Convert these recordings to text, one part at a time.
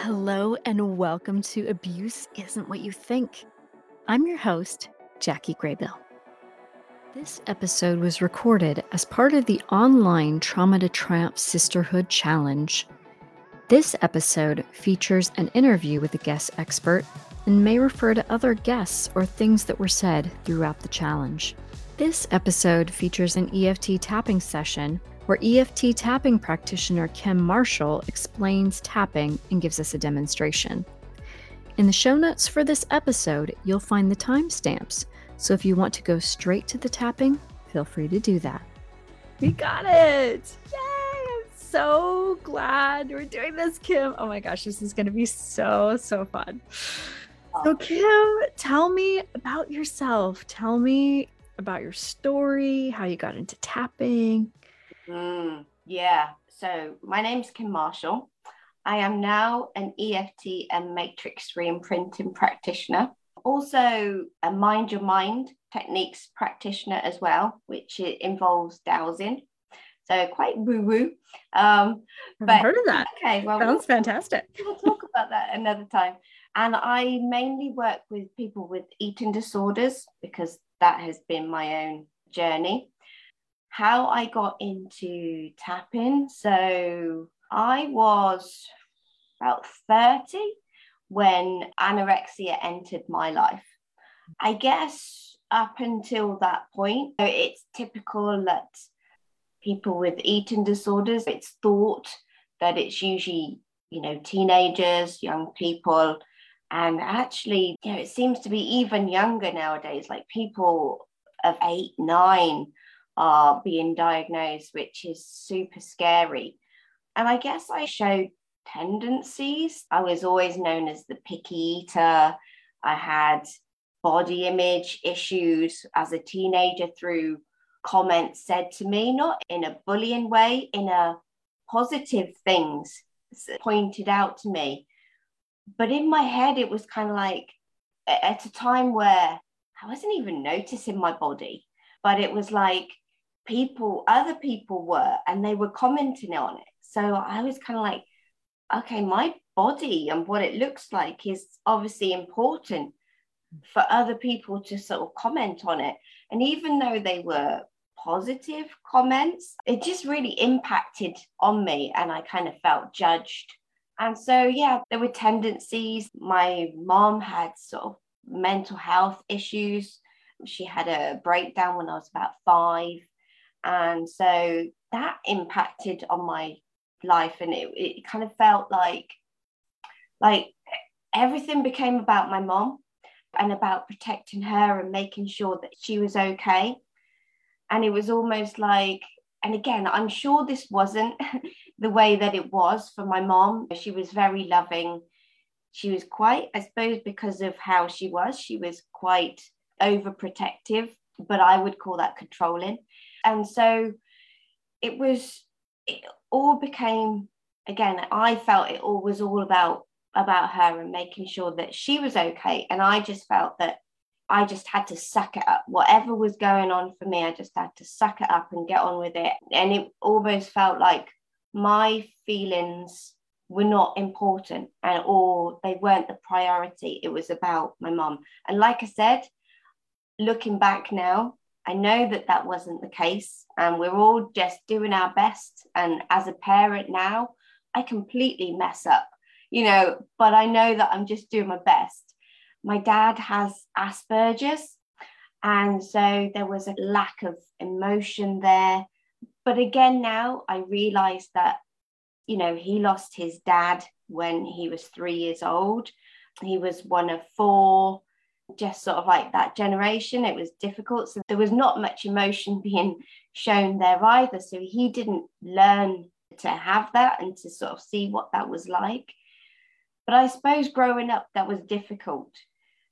Hello, and welcome to Abuse Isn't What You Think. I'm your host, Jackie Graybill. This episode was recorded as part of the online Trauma to Triumph Sisterhood Challenge. This episode features an interview with a guest expert and may refer to other guests or things that were said throughout the challenge. This episode features an EFT tapping session where EFT tapping practitioner Kim Marshall explains tapping and gives us a demonstration. In the show notes for this episode, you'll find the timestamps, so if you want to go straight to the tapping, feel free to do that. We got it! Yay! I'm so glad we're doing this, Kim. Oh my gosh, this is going to be so, so fun. So, Kim, tell me about yourself. Tell me about your story, how you got into tapping. Mm, yeah. So my name's Kim Marshall. I am now an EFT and matrix reimprinting practitioner, also a mind your mind techniques practitioner as well, which involves dowsing. So quite woo woo. Um, I've heard of that. Okay, well, sounds fantastic. We'll talk about that another time. And I mainly work with people with eating disorders because that has been my own journey how I got into tapping. So I was about 30 when anorexia entered my life. I guess up until that point, it's typical that people with eating disorders, it's thought that it's usually, you know, teenagers, young people. And actually, you know, it seems to be even younger nowadays, like people of eight, nine are being diagnosed, which is super scary. And I guess I showed tendencies. I was always known as the picky eater. I had body image issues as a teenager through comments said to me, not in a bullying way, in a positive things pointed out to me. But in my head, it was kind of like at a time where I wasn't even noticing my body, but it was like people, other people were, and they were commenting on it. So I was kind of like, okay, my body and what it looks like is obviously important for other people to sort of comment on it. And even though they were positive comments, it just really impacted on me and I kind of felt judged. And so, yeah, there were tendencies. My mom had sort of mental health issues. She had a breakdown when I was about five. And so that impacted on my life. And it, it kind of felt like, like everything became about my mom and about protecting her and making sure that she was okay. And it was almost like, and again, I'm sure this wasn't the way that it was for my mom. She was very loving. She was quite, I suppose, because of how she was, she was quite overprotective, but I would call that controlling and so it was it all became again i felt it all was all about about her and making sure that she was okay. And i just felt that i just had to suck it up. Whatever was going on for me i just had to suck it up and get on with it. And it almost felt like my feelings were not important and or they weren't the priority. It was about my mom and like i said looking back now I know that that wasn't the case, and we're all just doing our best. And as a parent now, I completely mess up, you know, but I know that I'm just doing my best. My dad has Asperger's, and so there was a lack of emotion there. But again, now I realize that, you know, he lost his dad when he was three years old. He was one of four just sort of like that generation. It was difficult. So there was not much emotion being shown there either. So he didn't learn to have that and to sort of see what that was like. But I suppose growing up, that was difficult.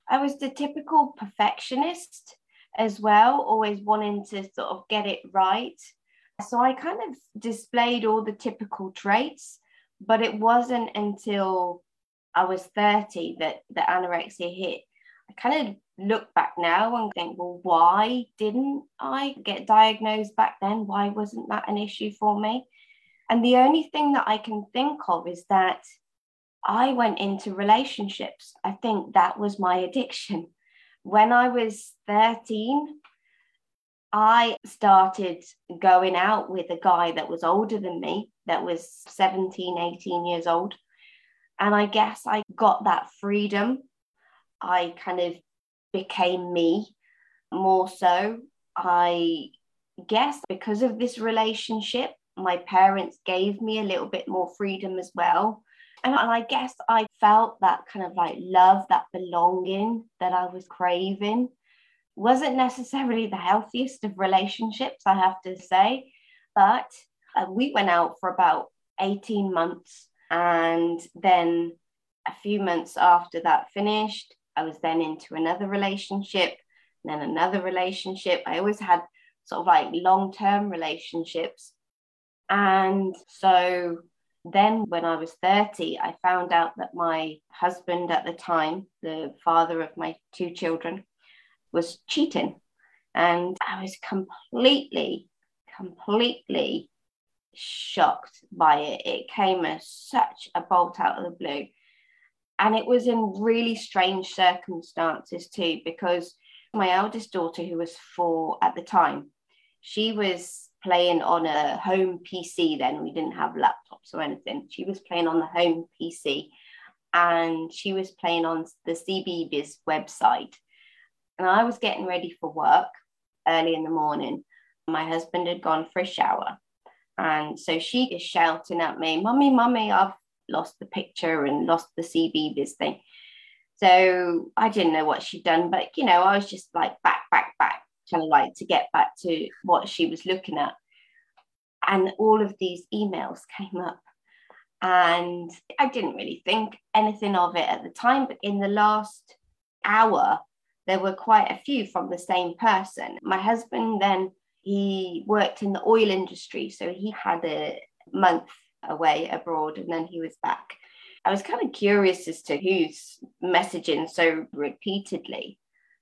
I was the typical perfectionist as well, always wanting to sort of get it right. So I kind of displayed all the typical traits, but it wasn't until I was 30 that the anorexia hit I kind of look back now and think, well, why didn't I get diagnosed back then? Why wasn't that an issue for me? And the only thing that I can think of is that I went into relationships. I think that was my addiction. When I was 13, I started going out with a guy that was older than me, that was 17, 18 years old. And I guess I got that freedom. I kind of became me more so. I guess because of this relationship, my parents gave me a little bit more freedom as well. And I guess I felt that kind of like love, that belonging that I was craving. Wasn't necessarily the healthiest of relationships, I have to say. But uh, we went out for about 18 months. And then a few months after that finished, I was then into another relationship, then another relationship. I always had sort of like long term relationships. And so then when I was 30, I found out that my husband at the time, the father of my two children, was cheating. And I was completely, completely shocked by it. It came as such a bolt out of the blue. And it was in really strange circumstances too, because my eldest daughter, who was four at the time, she was playing on a home PC then. We didn't have laptops or anything. She was playing on the home PC and she was playing on the CBeebies website. And I was getting ready for work early in the morning. My husband had gone for a shower. And so she is shouting at me, Mummy, Mummy, I've lost the picture and lost the CBeebies thing. So I didn't know what she'd done, but you know, I was just like back, back, back, kind of like to get back to what she was looking at. And all of these emails came up. And I didn't really think anything of it at the time, but in the last hour, there were quite a few from the same person. My husband then he worked in the oil industry, so he had a month away abroad and then he was back. I was kind of curious as to who's messaging so repeatedly.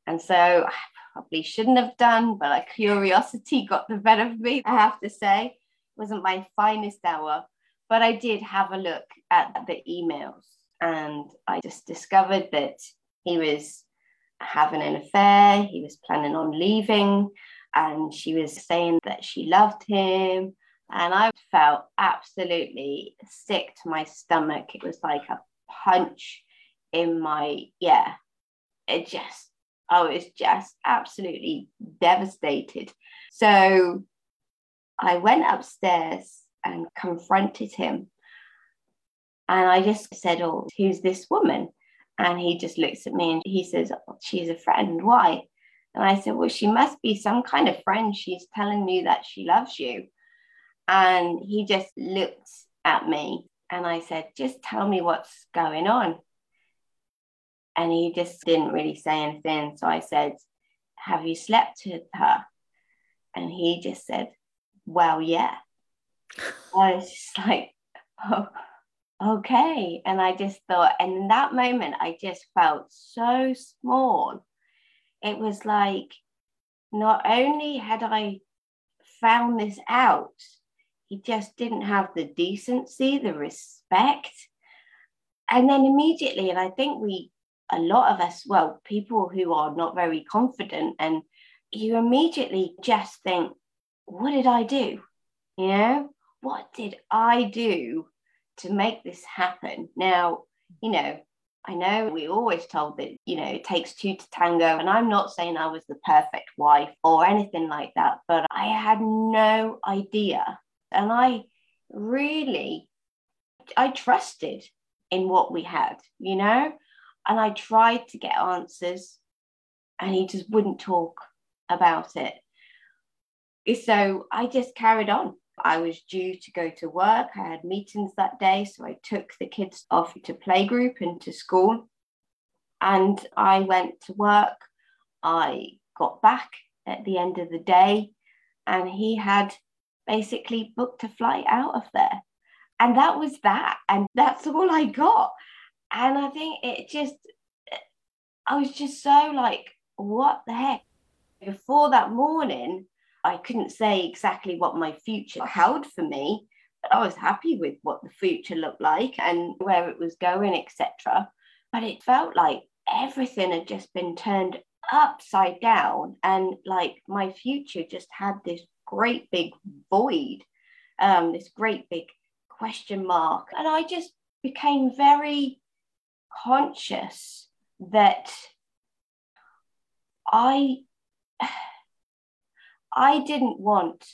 And so I probably shouldn't have done, but like curiosity got the better of me, I have to say. It wasn't my finest hour, but I did have a look at the emails and I just discovered that he was having an affair, he was planning on leaving, and she was saying that she loved him and I felt absolutely sick to my stomach. It was like a punch in my, yeah, it just, I was just absolutely devastated. So I went upstairs and confronted him. And I just said, Oh, who's this woman? And he just looks at me and he says, oh, She's a friend. Why? And I said, Well, she must be some kind of friend. She's telling me that she loves you. And he just looked at me and I said, Just tell me what's going on. And he just didn't really say anything. So I said, Have you slept with her? And he just said, Well, yeah. I was just like, Oh, okay. And I just thought, and in that moment, I just felt so small. It was like, not only had I found this out, he just didn't have the decency, the respect. And then immediately, and I think we, a lot of us, well, people who are not very confident, and you immediately just think, what did I do? You know, what did I do to make this happen? Now, you know, I know we always told that, you know, it takes two to tango. And I'm not saying I was the perfect wife or anything like that, but I had no idea and I really, I trusted in what we had, you know, and I tried to get answers and he just wouldn't talk about it. So I just carried on. I was due to go to work. I had meetings that day. So I took the kids off to playgroup and to school. And I went to work. I got back at the end of the day and he had basically booked a flight out of there. And that was that. And that's all I got. And I think it just, I was just so like, what the heck? Before that morning, I couldn't say exactly what my future held for me, but I was happy with what the future looked like and where it was going, etc. But it felt like everything had just been turned upside down, and like my future just had this great big void, um, this great big question mark. And I just became very conscious that I I didn't want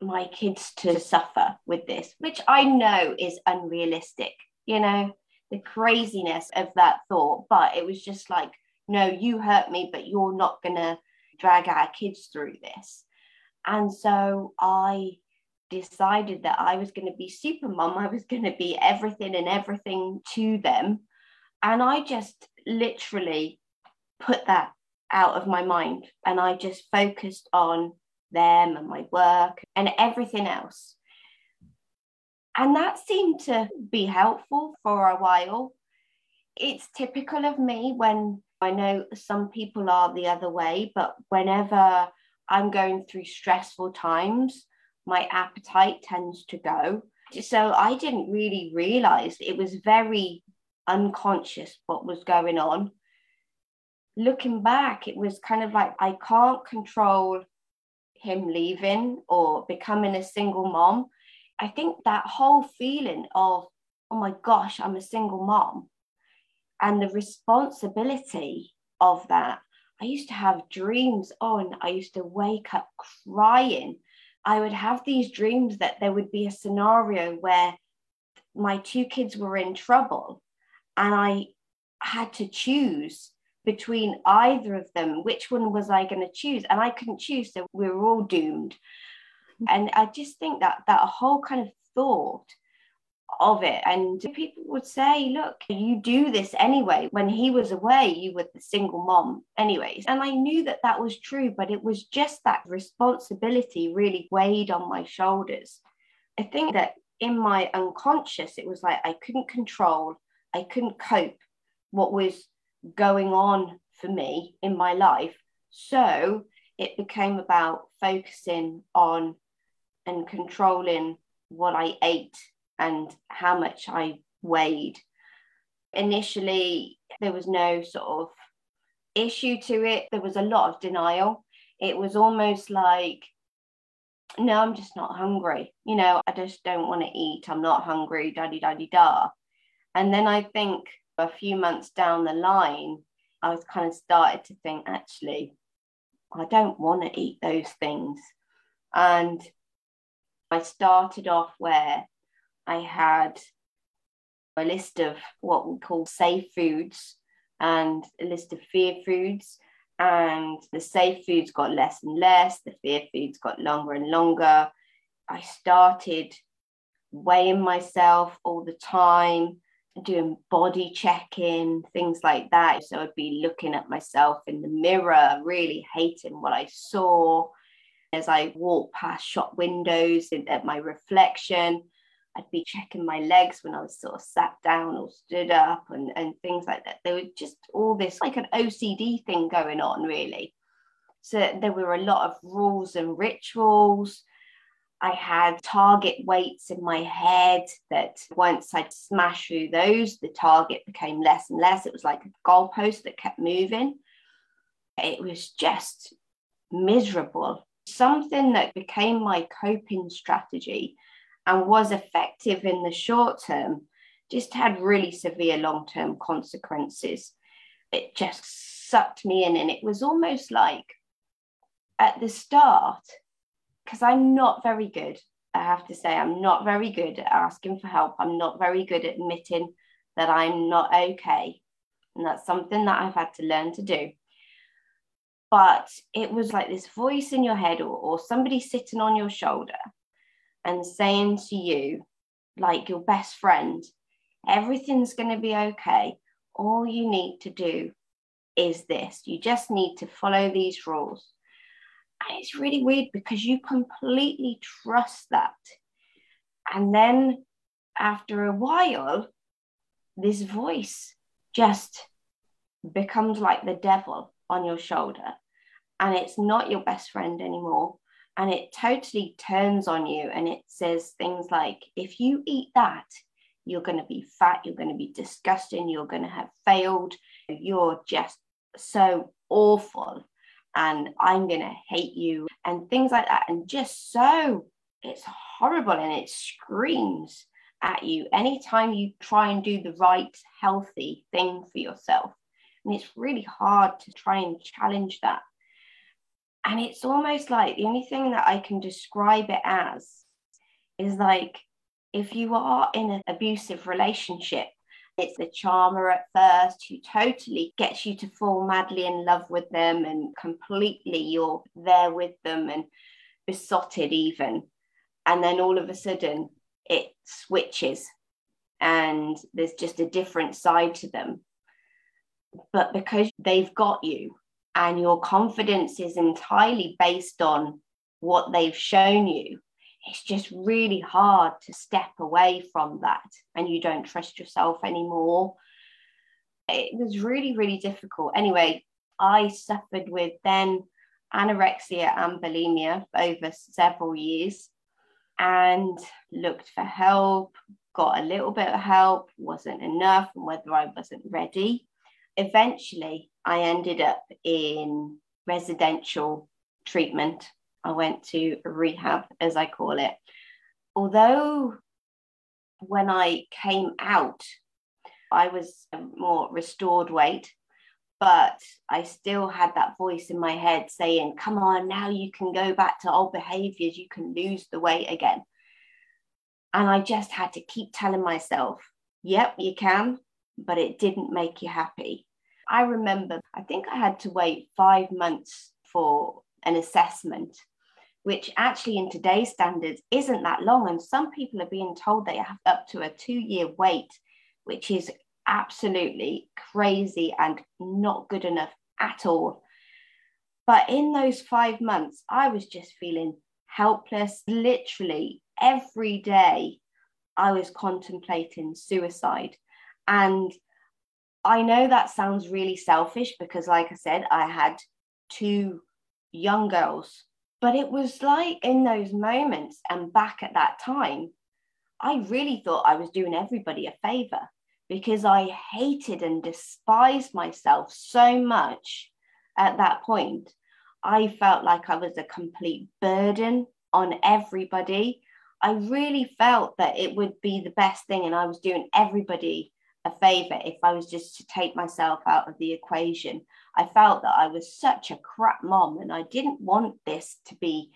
my kids to suffer with this, which I know is unrealistic, you know, the craziness of that thought. But it was just like, no, you hurt me, but you're not to drag our kids through this. And so I decided that I was going to be super mom. I was going to be everything and everything to them. And I just literally put that out of my mind and I just focused on them and my work and everything else. And that seemed to be helpful for a while. It's typical of me when I know some people are the other way, but whenever I'm going through stressful times, my appetite tends to go. So I didn't really realize it was very unconscious what was going on. Looking back, it was kind of like I can't control him leaving or becoming a single mom. I think that whole feeling of, oh my gosh, I'm a single mom, and the responsibility of that. I used to have dreams oh, on, I used to wake up crying. I would have these dreams that there would be a scenario where my two kids were in trouble and I had to choose between either of them which one was i going to choose? And i couldn't choose so we were all doomed. Mm. And i just think that that whole kind of thought of it. And people would say look you do this anyway. When he was away you were the single mom anyways. And i knew that that was true but it was just that responsibility really weighed on my shoulders. I think that in my unconscious it was like i couldn't control i couldn't cope what was going on for me in my life. So it became about focusing on and controlling what I ate and how much I weighed. Initially, there was no sort of issue to it, there was a lot of denial. It was almost like, no, I'm just not hungry. You know, I just don't want to eat. I'm not hungry, daddy, daddy, da. And then I think a few months down the line, I was kind of started to think, actually, I don't want to eat those things. And I started off where I had a list of what we call safe foods and a list of fear foods. And the safe foods got less and less, the fear foods got longer and longer. I started weighing myself all the time doing body checking, things like that. So I'd be looking at myself in the mirror, really hating what I saw. As I walked past shop windows at my reflection, I'd be checking my legs when I was sort of sat down or stood up and, and things like that. There was just all this like an OCD thing going on, really. So there were a lot of rules and rituals. I had target weights in my head that once I'd smash through those, the target became less and less. It was like a goalpost that kept moving. It was just miserable. Something that became my coping strategy and was effective in the short term just had really severe long term consequences. It just sucked me in, and it was almost like at the start, because I'm not very good. I have to say, I'm not very good at asking for help. I'm not very good at admitting that I'm not okay. And that's something that I've had to learn to do. But it was like this voice in your head or, or somebody sitting on your shoulder and saying to you, like your best friend, everything's going to be okay. All you need to do is this. You just need to follow these rules. And it's really weird because you completely trust that. And then after a while, this voice just becomes like the devil on your shoulder. And it's not your best friend anymore. And it totally turns on you and it says things like if you eat that you're going to be fat you're going to be disgusting you're going to have failed you're just so awful and i'm going to hate you and things like that and just so it's horrible and it screams at you anytime you try and do the right healthy thing for yourself. And it's really hard to try and challenge that and it's almost like the only thing that I can describe it as is like if you are in an abusive relationship, it's the charmer at first who totally gets you to fall madly in love with them and completely you're there with them and besotted even. And then all of a sudden it switches and there's just a different side to them. But because they've got you and your confidence is entirely based on what they've shown you, it's just really hard to step away from that and you don't trust yourself anymore. It was really, really difficult. Anyway, I suffered with then anorexia and bulimia over several years and looked for help, got a little bit of help, wasn't enough, and whether I wasn't ready. Eventually, I ended up in residential treatment. I went to rehab, as I call it. Although when I came out, I was more restored weight, but I still had that voice in my head saying, Come on, now you can go back to old behaviors, you can lose the weight again. And I just had to keep telling myself, Yep, you can, but it didn't make you happy. I remember, I think I had to wait five months for an assessment, which actually in today's standards isn't that long. And some people are being told they have up to a two year wait, which is absolutely crazy and not good enough at all. But in those five months, I was just feeling helpless. Literally every day, I was contemplating suicide. And I know that sounds really selfish because, like I said, I had two young girls, but it was like in those moments and back at that time, I really thought I was doing everybody a favor because I hated and despised myself so much at that point. I felt like I was a complete burden on everybody. I really felt that it would be the best thing, and I was doing everybody a favor if I was just to take myself out of the equation. I felt that I was such a crap mom and I didn't want this to be.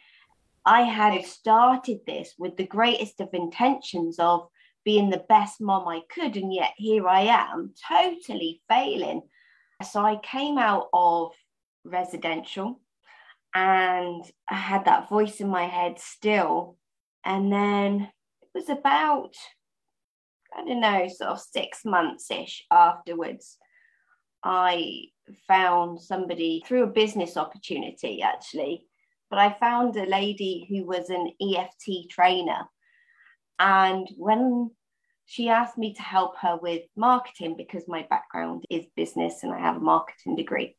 I had started this with the greatest of intentions of being the best mom I could, and yet here I am totally failing. So I came out of residential and I had that voice in my head still. And then it was about I don't know, sort of six months ish afterwards, I found somebody through a business opportunity actually. But I found a lady who was an EFT trainer. And when she asked me to help her with marketing because my background is business and I have a marketing degree.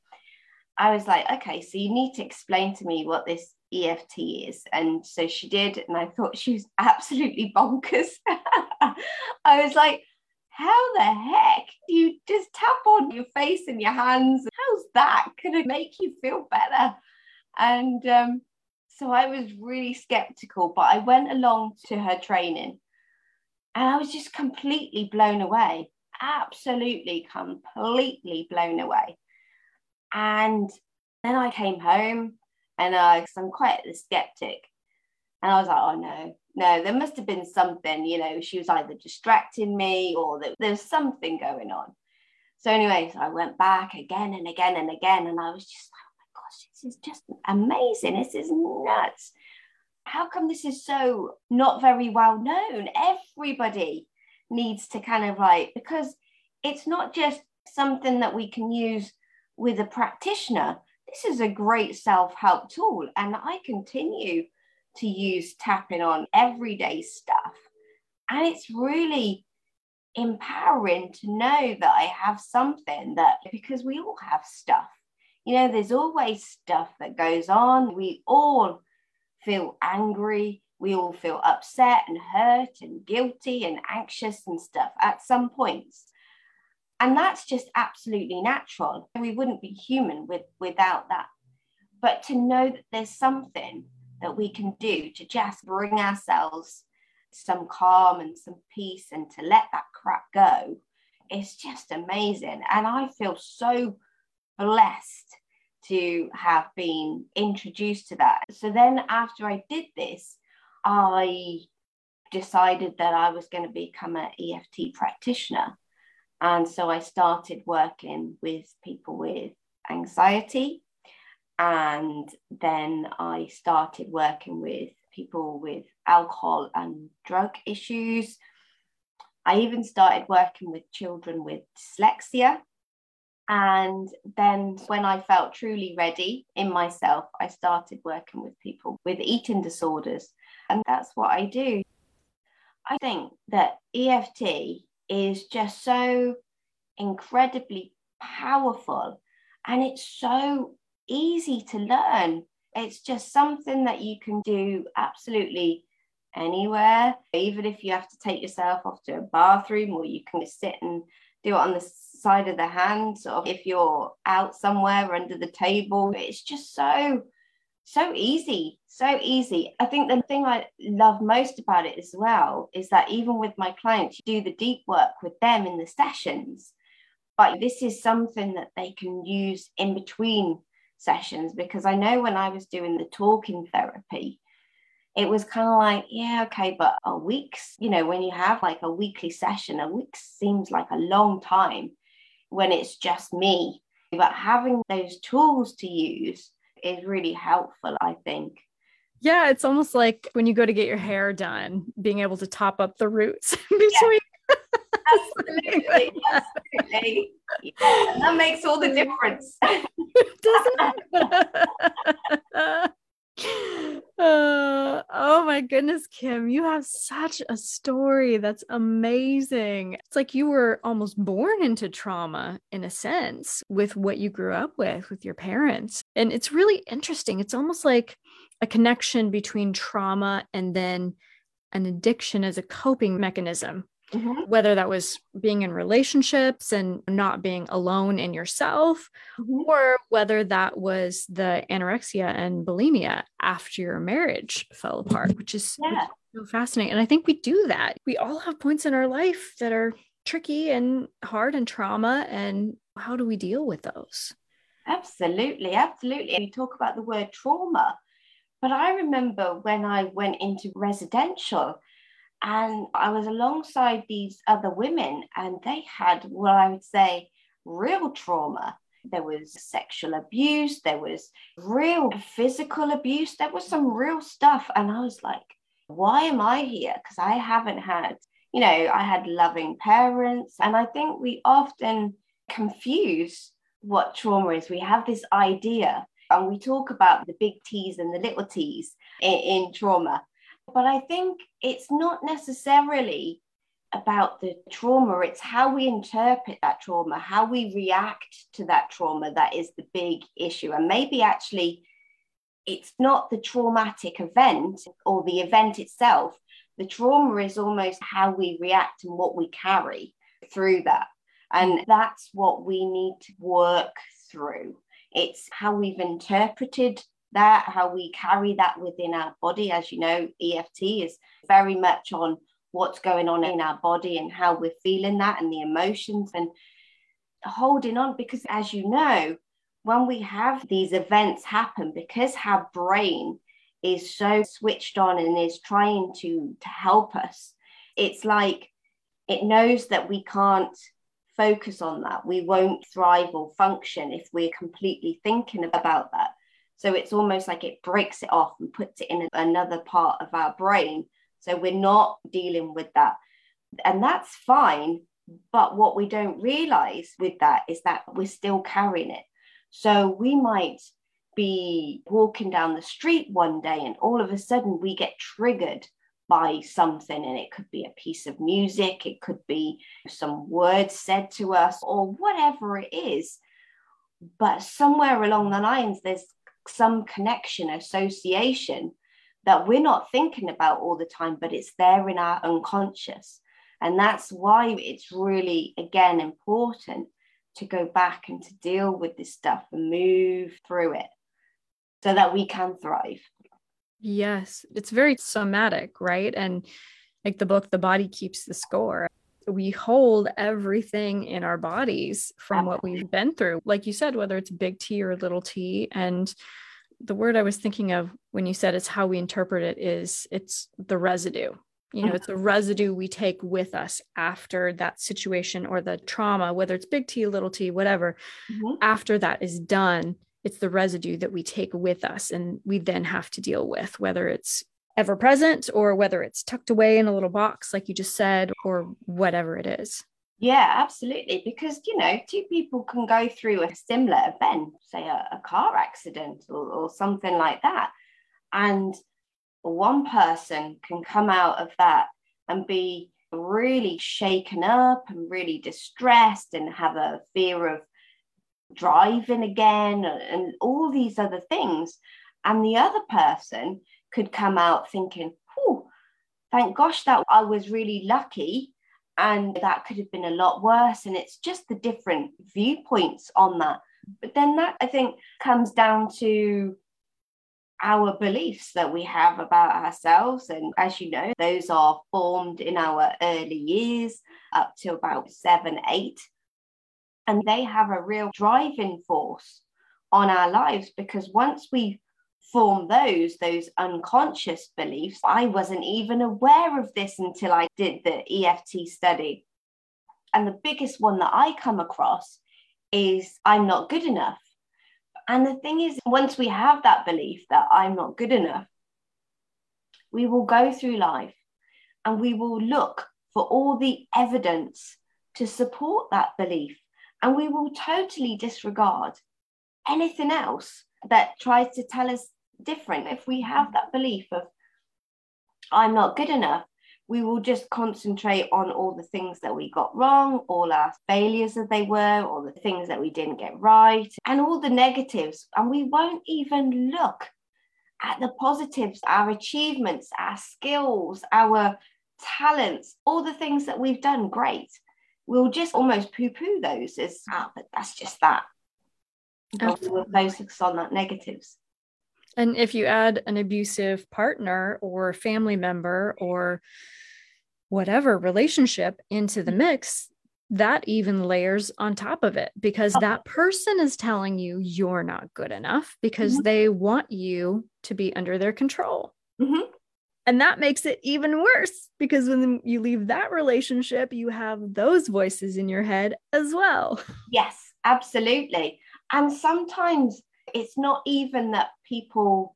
I was like, okay, so you need to explain to me what this EFT is. And so she did. And I thought she was absolutely bonkers. I was like, how the heck do you just tap on your face and your hands? How's that going to make you feel better? And um, so I was really skeptical, but I went along to her training and I was just completely blown away. Absolutely, completely blown away. And then I came home and uh, cause I'm quite a skeptic. And I was like, oh no, no, there must have been something, you know, she was either distracting me or there, there's something going on. So, anyway, so I went back again and again and again, and I was just like, oh my gosh, this is just amazing. This is nuts. How come this is so not very well known? Everybody needs to kind of like, because it's not just something that we can use with a practitioner. This is a great self help tool, and I continue to use tapping on everyday stuff. And it's really empowering to know that I have something that, because we all have stuff, you know, there's always stuff that goes on. We all feel angry. We all feel upset and hurt and guilty and anxious and stuff at some points. And that's just absolutely natural. We wouldn't be human with, without that. But to know that there's something that we can do to just bring ourselves some calm and some peace and to let that crap go it's just amazing. And I feel so blessed to have been introduced to that. So then after I did this, I decided that I was going to become an EFT practitioner. And so I started working with people with anxiety. And then I started working with people with alcohol and drug issues. I even started working with children with dyslexia. And then, when I felt truly ready in myself, I started working with people with eating disorders. And that's what I do. I think that EFT is just so incredibly powerful and it's so easy to learn. It's just something that you can do absolutely anywhere, even if you have to take yourself off to a bathroom or you can just sit and do it on the side of the hand. So if you're out somewhere under the table, it's just so, so easy, so easy. I think the thing I love most about it as well is that even with my clients, you do the deep work with them in the sessions, but this is something that they can use in between sessions because I know when I was doing the talking therapy, it was kind of like, yeah, okay, but a week's, you know, when you have like a weekly session, a week seems like a long time when it's just me. But having those tools to use is really helpful, I think. Yeah, it's almost like when you go to get your hair done, being able to top up the roots between. Yeah. absolutely, absolutely. Yeah, that makes all the difference. Doesn't it? Uh, oh my goodness, Kim, you have such a story that's amazing. It's like you were almost born into trauma in a sense with what you grew up with, with your parents. And it's really interesting. It's almost like a connection between trauma and then an addiction as a coping mechanism mm-hmm. whether that was being in relationships and not being alone in yourself, mm-hmm. or whether that was the anorexia and bulimia after your marriage fell apart, which is, yeah. so fascinating. And I think we do that. We all have points in our life that are tricky and hard and trauma. And how do we deal with those? Absolutely, absolutely. We talk about the word trauma, but I remember when I went into residential and I was alongside these other women, and they had what I would say real trauma. There was sexual abuse, there was real physical abuse, there was some real stuff. And I was like, why am I here? Because I haven't had, you know, I had loving parents. And I think we often confuse what trauma is. We have this idea and we talk about the big T's and the little T's in, in trauma. But I think it's not necessarily about the trauma, it's how we interpret that trauma, how we react to that trauma that is the big issue. And maybe actually it's not the traumatic event or the event itself. The trauma is almost how we react and what we carry through that. And that's what we need to work through. It's how we've interpreted that, how we carry that within our body. As you know, EFT is very much on what's going on in our body and how we're feeling that and the emotions and holding on. Because as you know, when we have these events happen, because our brain is so switched on and is trying to, to help us, it's like it knows that we can't focus on that. We won't thrive or function if we're completely thinking about that. So it's almost like it breaks it off and puts it in another part of our brain. So we're not dealing with that. And that's fine. But what we don't realize with that is that we're still carrying it. So we might be walking down the street one day and all of a sudden we get triggered by something and it could be a piece of music it could be some words said to us or whatever it is but somewhere along the lines there's some connection, association that we're not thinking about all the time, but it's there in our unconscious. And that's why it's really, again, important to go back and to deal with this stuff and move through it so that we can thrive. Yes, it's very somatic, right? And like the book, The Body Keeps the Score. We hold everything in our bodies from what we've been through. Like you said, whether it's big T or little t. And the word I was thinking of when you said it's how we interpret it is it's the residue. You know, mm-hmm. it's a residue we take with us after that situation or the trauma, whether it's big T, little t, whatever. Mm-hmm. After that is done, it's the residue that we take with us and we then have to deal with, whether it's ever present or whether it's tucked away in a little box, like you just said, or whatever it is. Yeah, absolutely. Because, you know, two people can go through a similar event, say a, a car accident or, or something like that. And one person can come out of that and be really shaken up and really distressed and have a fear of driving again and, and all these other things. And the other person could come out thinking, oh, thank gosh that I was really lucky and that could have been a lot worse. And it's just the different viewpoints on that. But then that i think comes down to our beliefs that we have about ourselves. And as you know those are formed in our early years up to about 7 8 and they have a real driving force on our lives because once we form those those unconscious beliefs. I wasn't even aware of this until i did the eft study. And the biggest one that i come across is i'm not good enough. And the thing is once we have that belief that i'm not good enough we will go through life and we will look for all the evidence to support that belief. And we will totally disregard anything else that tries to tell us different. If we have that belief of, I'm not good enough, we will just concentrate on all the things that we got wrong, all our failures that they were, all the things that we didn't get right, and all the negatives. And we won't even look at the positives, our achievements, our skills, our talents, all the things that we've done great. We'll just almost poo poo those as, ah, but that's just that. We'll focus on that negatives. And if you add an abusive partner or family member or whatever relationship into the mix, that even layers on top of it because oh. that person is telling you you're not good enough because mm-hmm. they want you to be under their control. Mm-hmm. And that makes it even worse because when you leave that relationship, you have those voices in your head as well. Yes, absolutely. And sometimes it's not even that people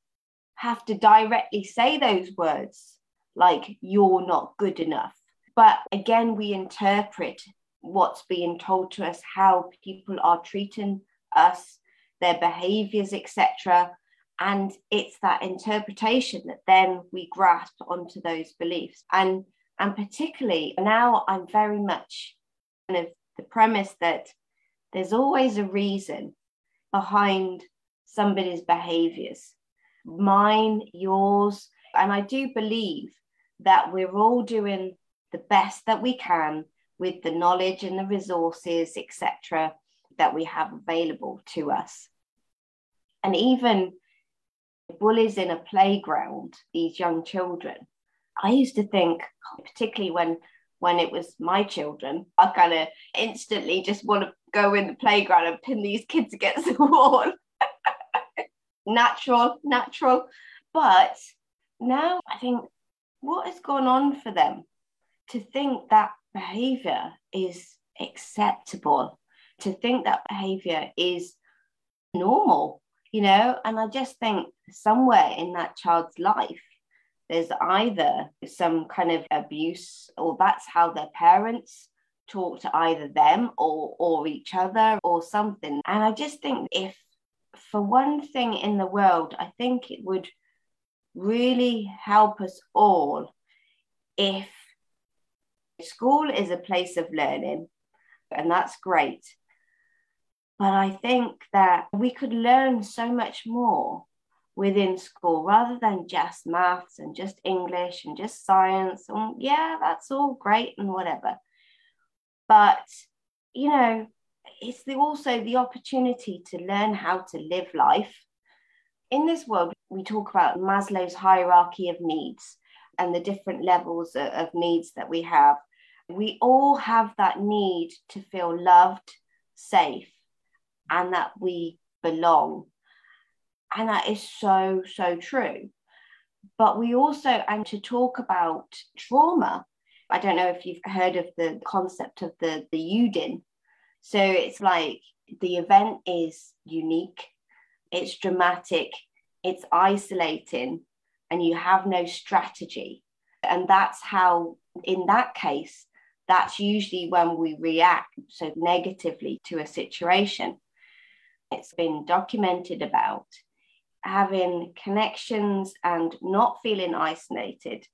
have to directly say those words like you're not good enough. But again we interpret what's being told to us how people are treating us their behaviors etc and it's that interpretation that then we grasp onto those beliefs. And and particularly now i'm very much kind of the premise that there's always a reason behind somebody's behaviors, mm. mine, yours. And I do believe that we're all doing the best that we can with the knowledge and the resources, etc., that we have available to us. And even bullies in a playground, these young children, I used to think, particularly when when it was my children, I kind of instantly just want to go in the playground and pin these kids against the wall natural, natural. But now I think what has gone on for them to think that behavior is acceptable, to think that behavior is normal, you know? And I just think somewhere in that child's life, there's either some kind of abuse, or that's how their parents talk to either them or or each other or something and i just think if for one thing in the world, I think it would really help us all if school is a place of learning, and that's great. But I think that we could learn so much more within school rather than just maths and just English and just science. And yeah, that's all great and whatever. But, you know, it's the, also the opportunity to learn how to live life. In this world, we talk about Maslow's hierarchy of needs and the different levels of, needs that we have. We all have that need to feel loved, safe, and that we belong. And that is so, so true. But we also, and to talk about trauma, I don't know if you've heard of the concept of the, the UDIN. So it's like the event is unique, it's dramatic, it's isolating, and you have no strategy. And that's how, in that case, that's usually when we react so negatively to a situation. It's been documented about having connections and not feeling isolated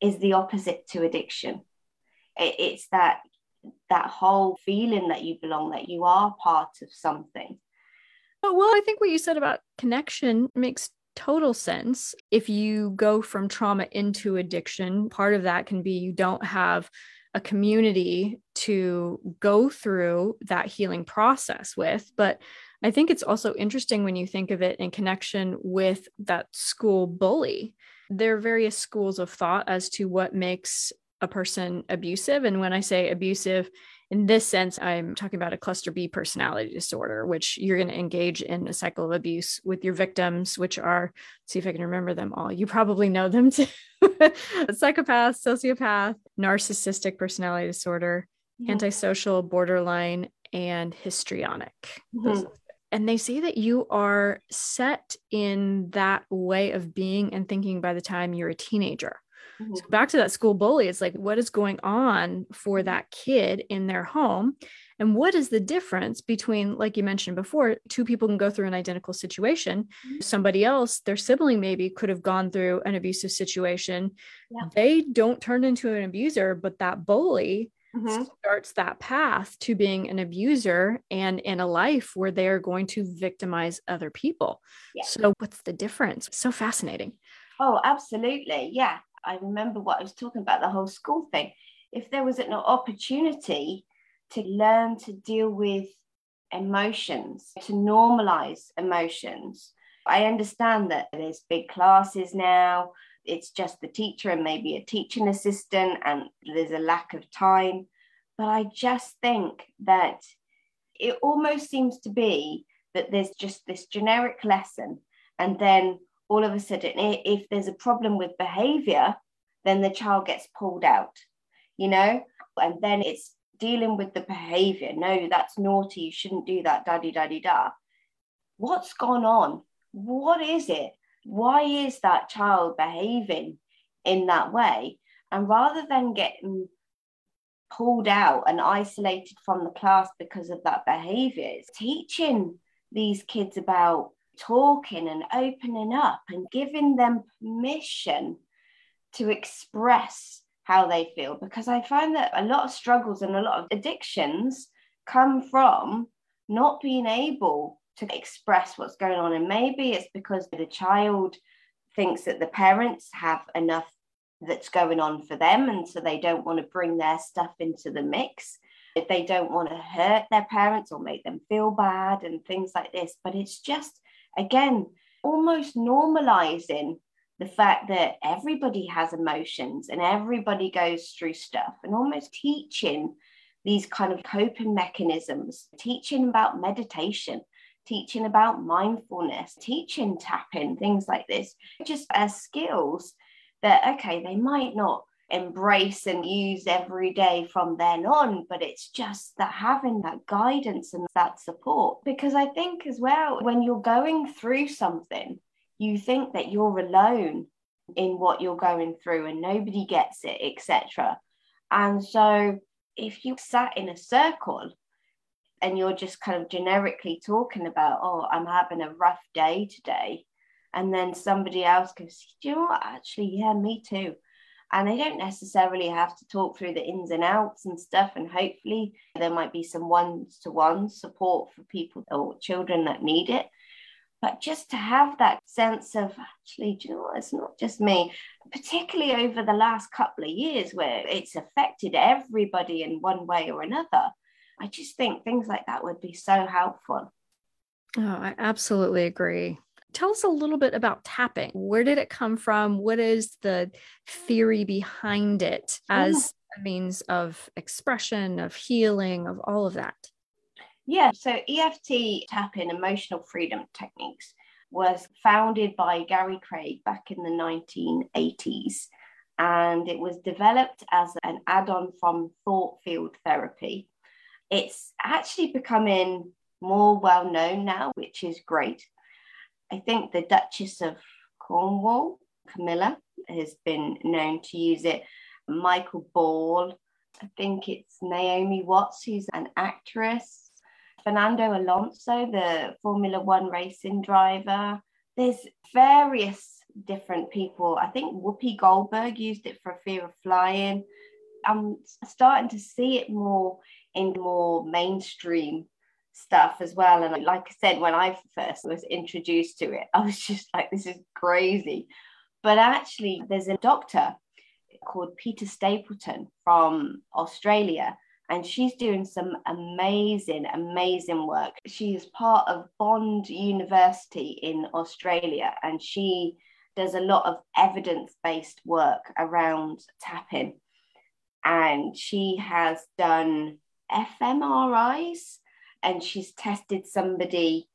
is the opposite to addiction. it's that that whole feeling that you belong, that you are part of something. Well, I think what you said about connection makes total sense. If you go from trauma into addiction, part of that can be you don't have a community to go through that healing process with. But I think it's also interesting when you think of it in connection with that school bully. There are various schools of thought as to what makes a person abusive. And when I say abusive, in this sense, I'm talking about a cluster B personality disorder, which you're going to engage in a cycle of abuse with your victims, which are, see if I can remember them all. You probably know them too psychopath, sociopath, narcissistic personality disorder, mm-hmm. antisocial, borderline, and histrionic. Mm-hmm. And they say that you are set in that way of being and thinking by the time you're a teenager. Mm-hmm. So back to that school bully, it's like, what is going on for that kid in their home? And what is the difference between, like you mentioned before, two people can go through an identical situation. Mm-hmm. Somebody else, their sibling maybe could have gone through an abusive situation. Yeah. They don't turn into an abuser, but that bully mm-hmm. starts that path to being an abuser and in a life where they are going to victimize other people. Yeah. So, what's the difference? So fascinating. Oh, absolutely. Yeah. I remember what I was talking about the whole school thing. If there was an opportunity to learn to deal with emotions, to normalize emotions, I understand that there's big classes now, it's just the teacher and maybe a teaching assistant, and there's a lack of time. But I just think that it almost seems to be that there's just this generic lesson, and then all of a sudden, if there's a problem with behavior, then the child gets pulled out, you know, and then it's dealing with the behavior. No, that's naughty. You shouldn't do that. daddy, daddy, da. What's gone on? What is it? Why is that child behaving in that way? And rather than getting pulled out and isolated from the class because of that behavior, it's teaching these kids about talking and opening up and giving them permission to express how they feel because I find that a lot of struggles and a lot of addictions come from not being able to express what's going on. And maybe it's because the child thinks that the parents have enough that's going on for them. And so they don't want to bring their stuff into the mix. They don't want to hurt their parents or make them feel bad and things like this. But it's just again, almost normalizing the fact that everybody has emotions and everybody goes through stuff and almost teaching these kind of coping mechanisms, teaching about meditation, teaching about mindfulness, teaching tapping, things like this, just as skills that, okay, they might not embrace and use every day from then on but it's just that having that guidance and that support. Because i think as well when you're going through something you think that you're alone in what you're going through and nobody gets it etc and so if you sat in a circle and you're just kind of generically talking about oh i'm having a rough day today and then somebody else goes do you know what? Actually yeah me too and they don't necessarily have to talk through the ins and outs and stuff and hopefully there might be some one-to-one support for people or children that need it But just to have that sense of actually, you know what, it's not just me, particularly over the last couple of years where it's affected everybody in one way or another. I just think things like that would be so helpful. Oh, I absolutely agree. Tell us a little bit about tapping. Where did it come from? What is the theory behind it as a means of expression, of healing, of all of that? Yeah, so EFT tapping, emotional freedom techniques, was founded by Gary Craig back in the 1980s. And it was developed as an add on from thought field therapy. It's actually becoming more well known now, which is great. I think the Duchess of Cornwall, Camilla, has been known to use it. Michael Ball, I think it's Naomi Watts, who's an actress. Fernando Alonso, the Formula One racing driver. There's various different people. I think Whoopi Goldberg used it for a Fear of Flying. I'm starting to see it more in more mainstream stuff as well. And like I said, when I first was introduced to it, I was just like, this is crazy. But actually, there's a doctor called Peta Stapleton from Australia and she's doing some amazing, amazing work. She is part of Bond University in Australia, and she does a lot of evidence based work around tapping. And she has done fMRIs and she's tested somebody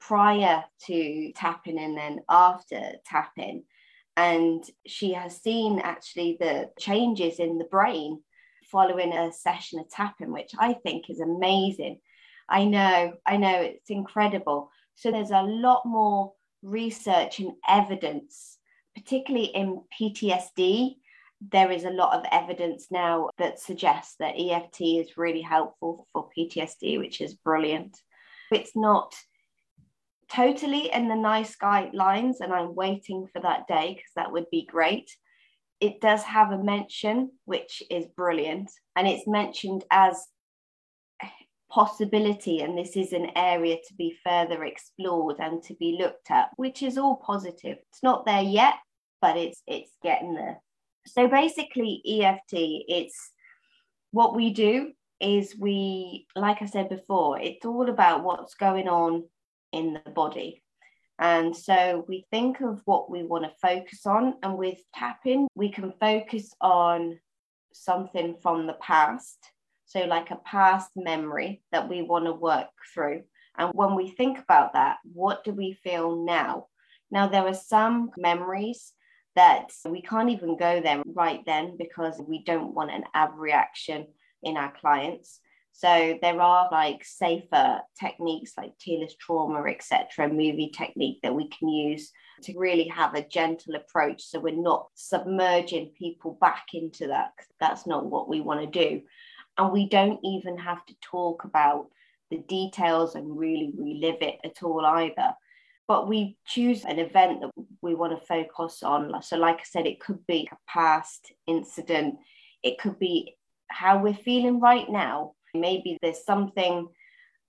prior to tapping and then after tapping. And she has seen actually the changes in the brain following a session of tapping, which I think is amazing. I know, I know, it's incredible. So there's a lot more research and evidence, particularly in PTSD. There is a lot of evidence now that suggests that EFT is really helpful for PTSD, which is brilliant. It's not totally in the NICE guidelines, and I'm waiting for that day because that would be great. It does have a mention, which is brilliant, and it's mentioned as possibility and this is an area to be further explored and to be looked at which is all positive. It's not there yet but it's it's getting there so basically eft it's what we do is we like i said before it's all about what's going on in the body and so we think of what we want to focus on. And with tapping, we can focus on something from the past. So, like a past memory that we want to work through. And when we think about that, what do we feel now? Now, there are some memories that we can't even go there right then because we don't want an abreaction in our clients. So there are like safer techniques like tearless trauma, etc., movie technique that we can use to really have a gentle approach. So we're not submerging people back into that. That's not what we want to do. And we don't even have to talk about the details and really relive it at all either. But we choose an event that we want to focus on. So, like I said, it could be a past incident, it could be how we're feeling right now Maybe there's something,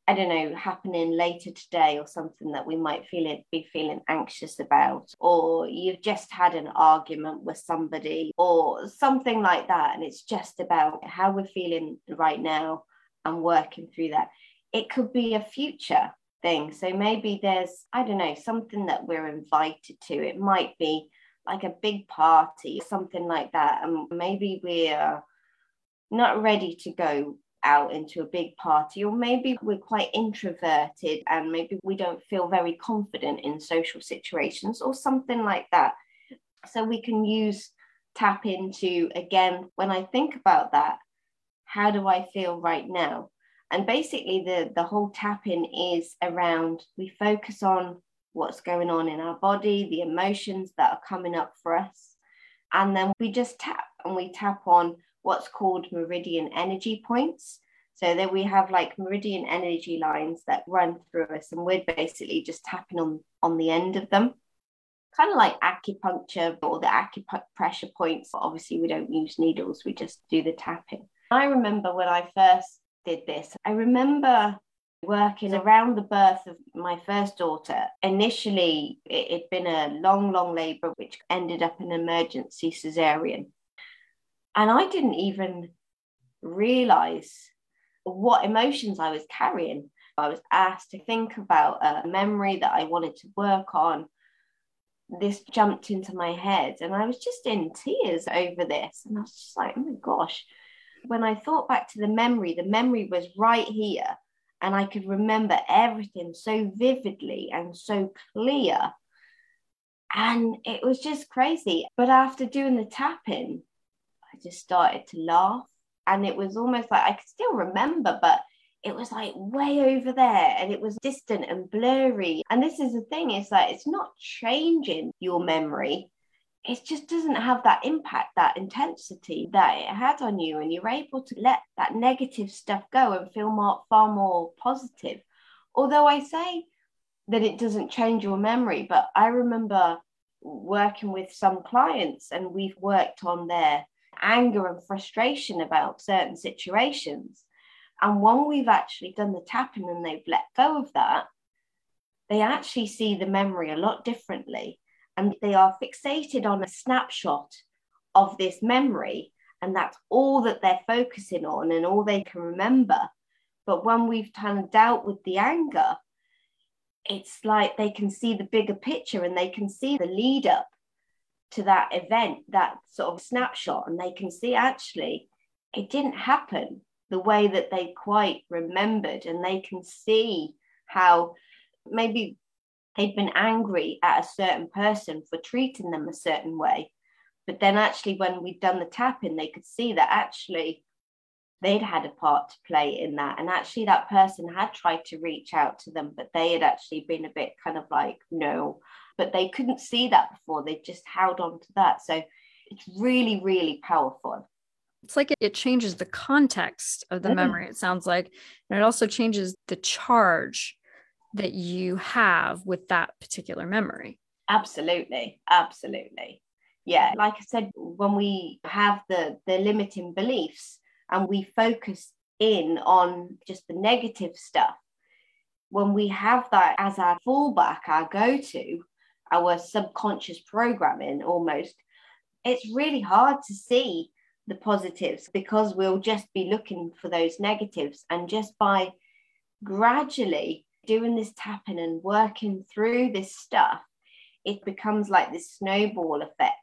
I don't know, happening later today or something that we might feel it, be feeling anxious about, or you've just had an argument with somebody or something like that. And it's just about how we're feeling right now and working through that. It could be a future thing. So maybe there's, I don't know, something that we're invited to. It might be like a big party, something like that. And maybe we're not ready to go out into a big party, or maybe we're quite introverted and maybe we don't feel very confident in social situations, or something like that. So we can use tap into again, when I think about that, how do I feel right now? And basically, the, the whole tapping is around we focus on what's going on in our body, the emotions that are coming up for us. And then we just tap and we tap on what's called meridian energy points. So that we have like meridian energy lines that run through us, and we're basically just tapping on on the end of them, kind of like acupuncture or the acupressure points. Obviously, we don't use needles; we just do the tapping. I remember when I first did this. I remember working around the birth of my first daughter. Initially, it had been a long, long labor, which ended up in emergency cesarean. And I didn't even realize what emotions I was carrying. I was asked to think about a memory that I wanted to work on. This jumped into my head, and I was just in tears over this. And I was just like, oh my gosh. When I thought back to the memory, the memory was right here and I could remember everything so vividly and so clear. And it was just crazy. But after doing the tapping, I just started to laugh. And it was almost like I could still remember, but it was like way over there and it was distant and blurry. And this is the thing, it's like it's not changing your memory, it just doesn't have that impact, that intensity that it had on you. And you're able to let that negative stuff go and feel more, far more positive. Although I say that it doesn't change your memory, but I remember working with some clients and we've worked on their anger and frustration about certain situations. And when we've actually done the tapping and they've let go of that, they actually see the memory a lot differently and they are fixated on a snapshot of this memory and that's all that they're focusing on and all they can remember. But when we've kind of dealt with the anger it's like they can see the bigger picture and they can see the lead up to that event that sort of snapshot and they can see actually it didn't happen the way that they quite remembered. And they can see how maybe they'd been angry at a certain person for treating them a certain way. But then, actually, when we'd done the tapping, they could see that actually they'd had a part to play in that. And actually, that person had tried to reach out to them, but they had actually been a bit kind of like, no. But they couldn't see that before. They just held on to that. So it's really, really powerful. It's like it, changes the context of the mm. memory, it sounds like. And it also changes the charge that you have with that particular memory. Absolutely. Absolutely. Yeah. Like I said, when we have the, the limiting beliefs and we focus in on just the negative stuff, when we have that as our fallback, our go to, our subconscious programming almost, it's really hard to see the positives because we'll just be looking for those negatives. And just by gradually doing this tapping and working through this stuff, it becomes like this snowball effect.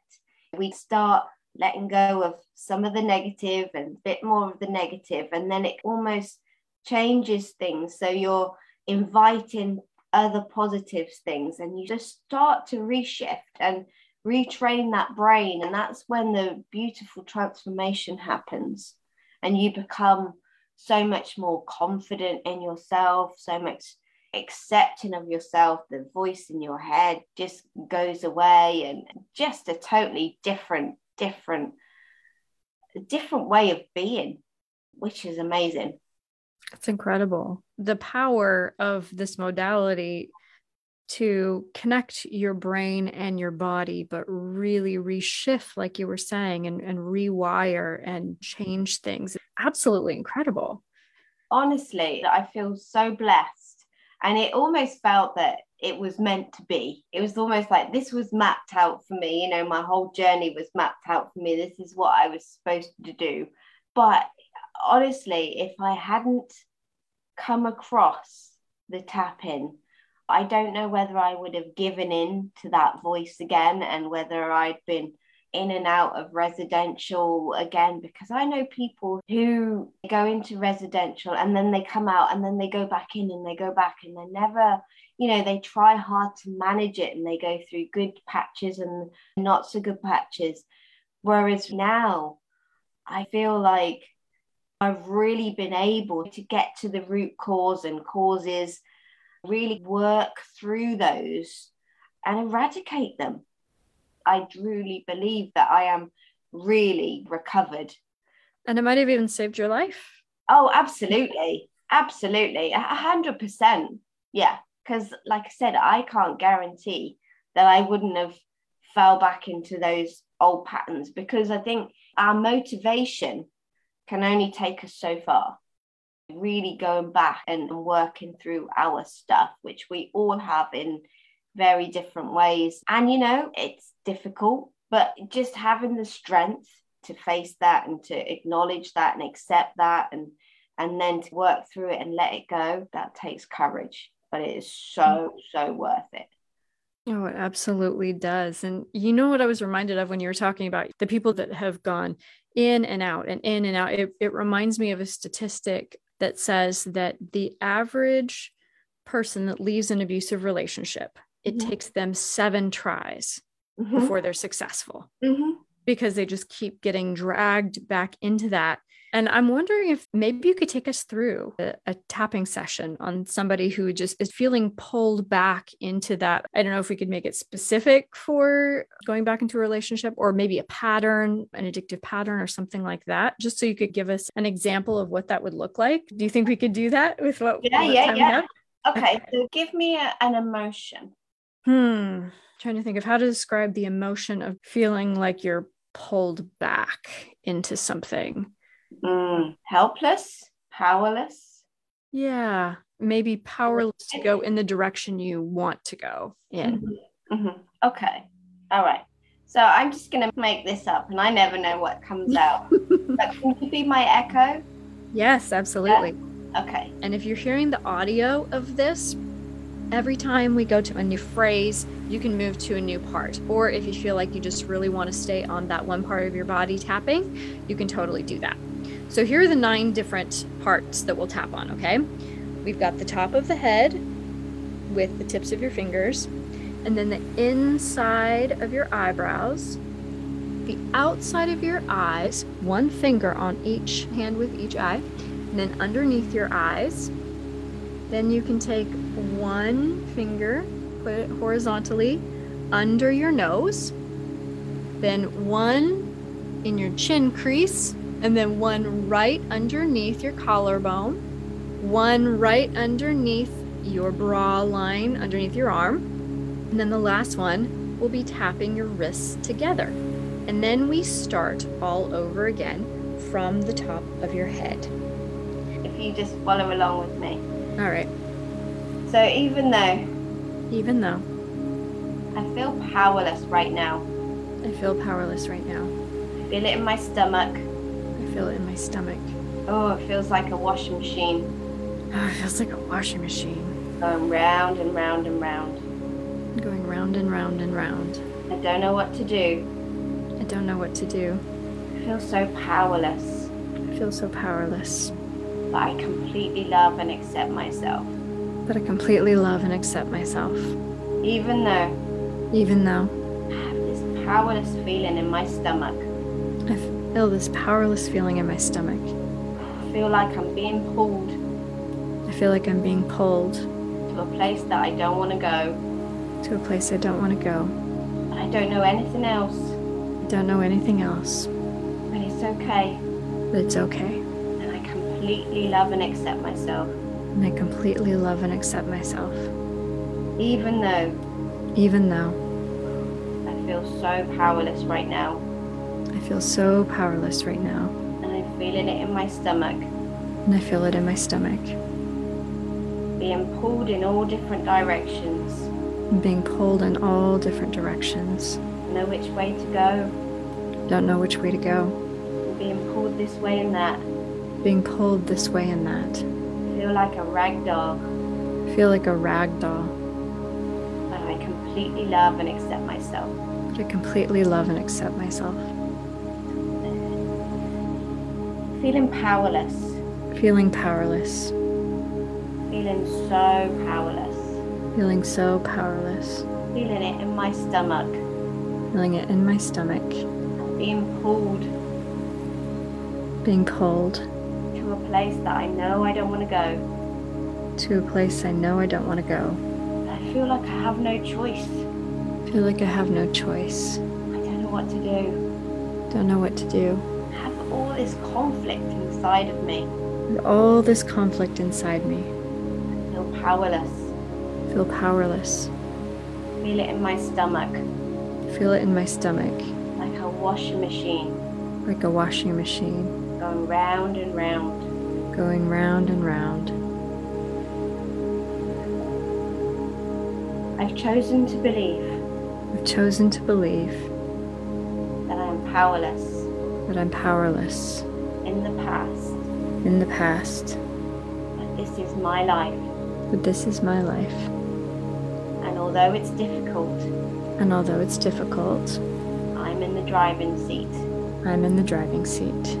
We start letting go of some of the negative and a bit more of the negative, and then it almost changes things. So you're inviting other positive things, and you just start to reshift and retrain that brain. And that's when the beautiful transformation happens, and you become so much more confident in yourself, so much accepting of yourself, the voice in your head just goes away and just a totally different, different, different way of being, which is amazing. It's incredible. The power of this modality to connect your brain and your body, but really reshift, like you were saying, and, and rewire and change things. Absolutely incredible. Honestly, I feel so blessed and it almost felt that it was meant to be. It was almost like this was mapped out for me. You know, my whole journey was mapped out for me. This is what I was supposed to do. But honestly, if I hadn't come across the tapping, I don't know whether I would have given in to that voice again and whether I'd been in and out of residential again because I know people who go into residential and then they come out and then they go back in and they go back and they never, you know, they try hard to manage it and they go through good patches and not so good patches. Whereas now I feel like I've really been able to get to the root cause and causes, really work through those and eradicate them I truly believe that I am really recovered. And it might have even saved your life. Oh, absolutely. Absolutely. A hundred percent. Yeah. Because like I said, I can't guarantee that I wouldn't have fell back into those old patterns because I think our motivation can only take us so far. really going back and working through our stuff, which we all have in very different ways. And, you know, it's difficult, but just having the strength to face that and to acknowledge that and accept that and and then to work through it and let it go that takes courage but it is so mm. so worth it Oh, it absolutely does. And you know what I was reminded of when you were talking about the people that have gone in and out and in and out? It, it reminds me of a statistic that says that the average person that leaves an abusive relationship, it mm-hmm. takes them seven tries mm-hmm. before they're successful mm-hmm. because they just keep getting dragged back into that and I'm wondering if maybe you could take us through a, a, tapping session on somebody who just is feeling pulled back into that. I don't know if we could make it specific for going back into a relationship or maybe a pattern, an addictive pattern or something like that, just so you could give us an example of what that would look like. Do you think we could do that with what? Yeah, yeah, yeah. Okay, so give me a, an emotion. Hmm. Trying to think of how to describe the emotion of feeling like you're pulled back into something. Mm, helpless, powerless. Yeah, maybe powerless to go in the direction you want to go in. Mm-hmm. Mm-hmm. Okay. All right. So I'm just going to make this up and I never know what comes out. but can you be my echo? Yes, absolutely. Yeah? Okay. And if you're hearing the audio of this, every time we go to a new phrase, you can move to a new part. Or if you feel like you just really want to stay on that one part of your body tapping, you can totally do that. So here are the nine different parts that we'll tap on, okay? We've got the top of the head with the tips of your fingers, and then the inside of your eyebrows, the outside of your eyes, one finger on each hand with each eye, and then underneath your eyes. Then you can take one finger, put it horizontally under your nose, then one in your chin crease and then one right underneath your collarbone, one right underneath your bra line, underneath your arm, and then the last one will be tapping your wrists together. And then we start all over again from the top of your head. If you just follow along with me. All right. So even though, even though, I feel powerless right now. I feel powerless right now. I feel it in my stomach I feel it in my stomach. Oh, it feels like a washing machine. Oh, it feels like a washing machine. Going round and round and round. Going round and round and round. I don't know what to do. I don't know what to do. I feel so powerless. I feel so powerless. But I completely love and accept myself. But I completely love and accept myself. Even though. Even though. I have this powerless feeling in my stomach. I feel this powerless feeling in my stomach. I feel like I'm being pulled. I feel like I'm being pulled to a place that I don't want to go. To a place I don't want to go. I don't know anything else. I don't know anything else. But it's okay. But it's okay. Completely love and accept myself. And I completely love and accept myself. Even though. Even though. I feel so powerless right now. I feel so powerless right now. And I'm feeling it in my stomach. And I feel it in my stomach. Being pulled in all different directions. being pulled in all different directions. Know which way to go. Don't know which way to go. Being pulled this way and that. Being pulled this way and that. Feel like a rag doll. Feel like a rag doll. But I completely love and accept myself. But I completely love and accept myself. Feeling powerless. Feeling powerless. Feeling so powerless. Feeling so powerless. Feeling it in my stomach. Feeling it in my stomach. Being pulled. Being pulled. Place that I know I don't want to go. To a place I know I don't want to go. I feel like I have no choice. I feel like I have no choice. I don't know what to do. Don't know what to do Have all this conflict inside of me. All this conflict inside me. I feel powerless. I feel powerless. Feel it in my stomach. Feel it in my stomach. Like a washing machine. Like a washing machine. Going round and round. Going round and round. I've chosen to believe I've chosen to believe that I am powerless that I'm powerless in the past, in the past, but this is my life. but this is my life. And although it's difficult, And although it's difficult, I'm in the driving seat. I'm in the driving seat.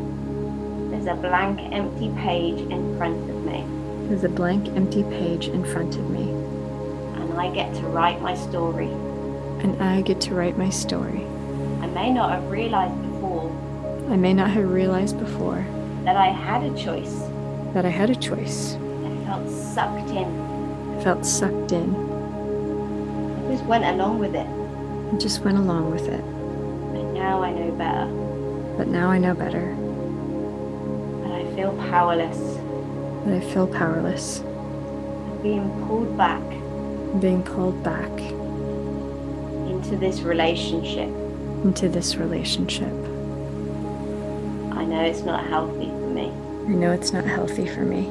There's a blank, empty page in front of me, There's a blank, empty page in front of me, and I get to write my story. and I get to write my story. I may not have realized before I may not have realized before that I had a choice. that I had a choice. I felt sucked in. I felt sucked in I just went along with it. I just went along with it. But now I know better. But now I know better, feel powerless. that I feel powerless, I'm being pulled back being pulled back into this relationship. into this relationship. I know it's not healthy for me. I know it's not healthy for me.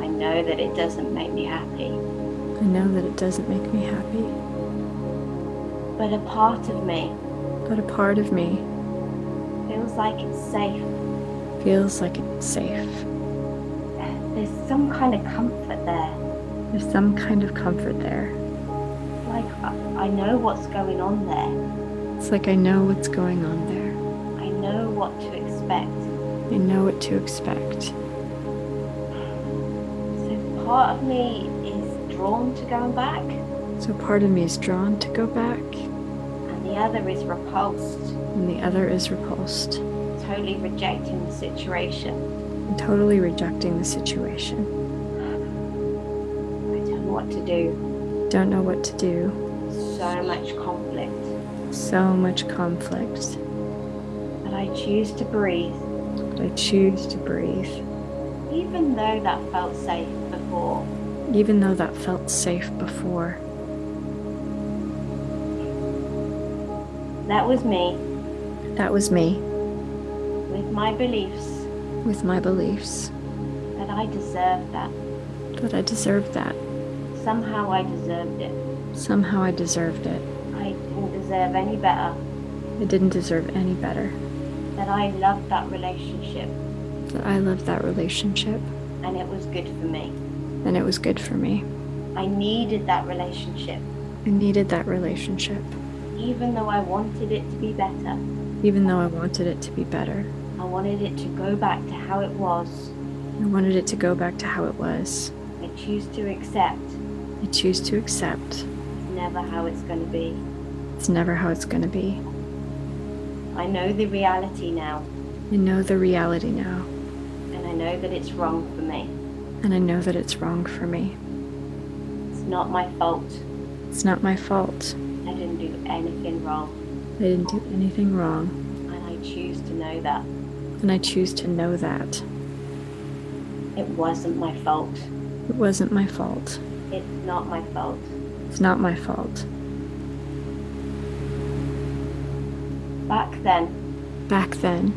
I know that it doesn't make me happy. I know that it doesn't make me happy, But a part of me but a part of me feels like it's safe. Feels like it's safe. There's some kind of comfort there. There's some kind of comfort there. Like I, I know what's going on there. It's like I know what's going on there. I know what to expect. I know what to expect. So part of me is drawn to going back, So part of me is drawn to go back, and the other is repulsed, and the other is repulsed, totally rejecting the situation. and totally rejecting the situation. I don't know what to do. Don't know what to do. So much conflict. So much conflict. But I choose to breathe, But I choose to breathe, even though that felt safe before. even though that felt safe before. That was me That was me, my beliefs with my beliefs, that I deserved that. that I deserved that. Somehow I deserved it. Somehow I deserved it. I didn't deserve any better. I didn't deserve any better. That I loved that relationship That I loved that relationship, and it was good for me. and it was good for me. I needed that relationship, I needed that relationship, even though I wanted it to be better. even though I wanted it to be better. I wanted it to go back to how it was. I wanted it to go back to how it was. I choose to accept I choose to accept. it's never how it's going to be. It's never how it's going to be. I know the reality now, I know the reality now, and I know that it's wrong for me. and I know that it's wrong for me. It's not my fault. It's not my fault. I didn't do anything wrong, I didn't do anything wrong, and I choose to know that. And I choose to know that. It wasn't my fault. It wasn't my fault. It's not my fault. It's not my fault. Back then, Back then,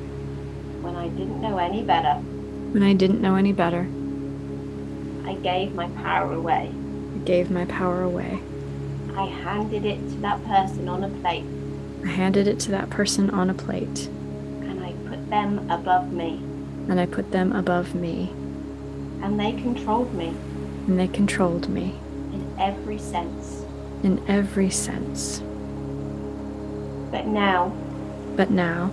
when I didn't know any better, when I didn't know any better, I gave my power away. I gave my power away. I handed it to that person on a plate, I handed it to that person on a plate, and I put them above me, and I put them above me, and they controlled me and they controlled me in every sense. in every sense. But now, But now,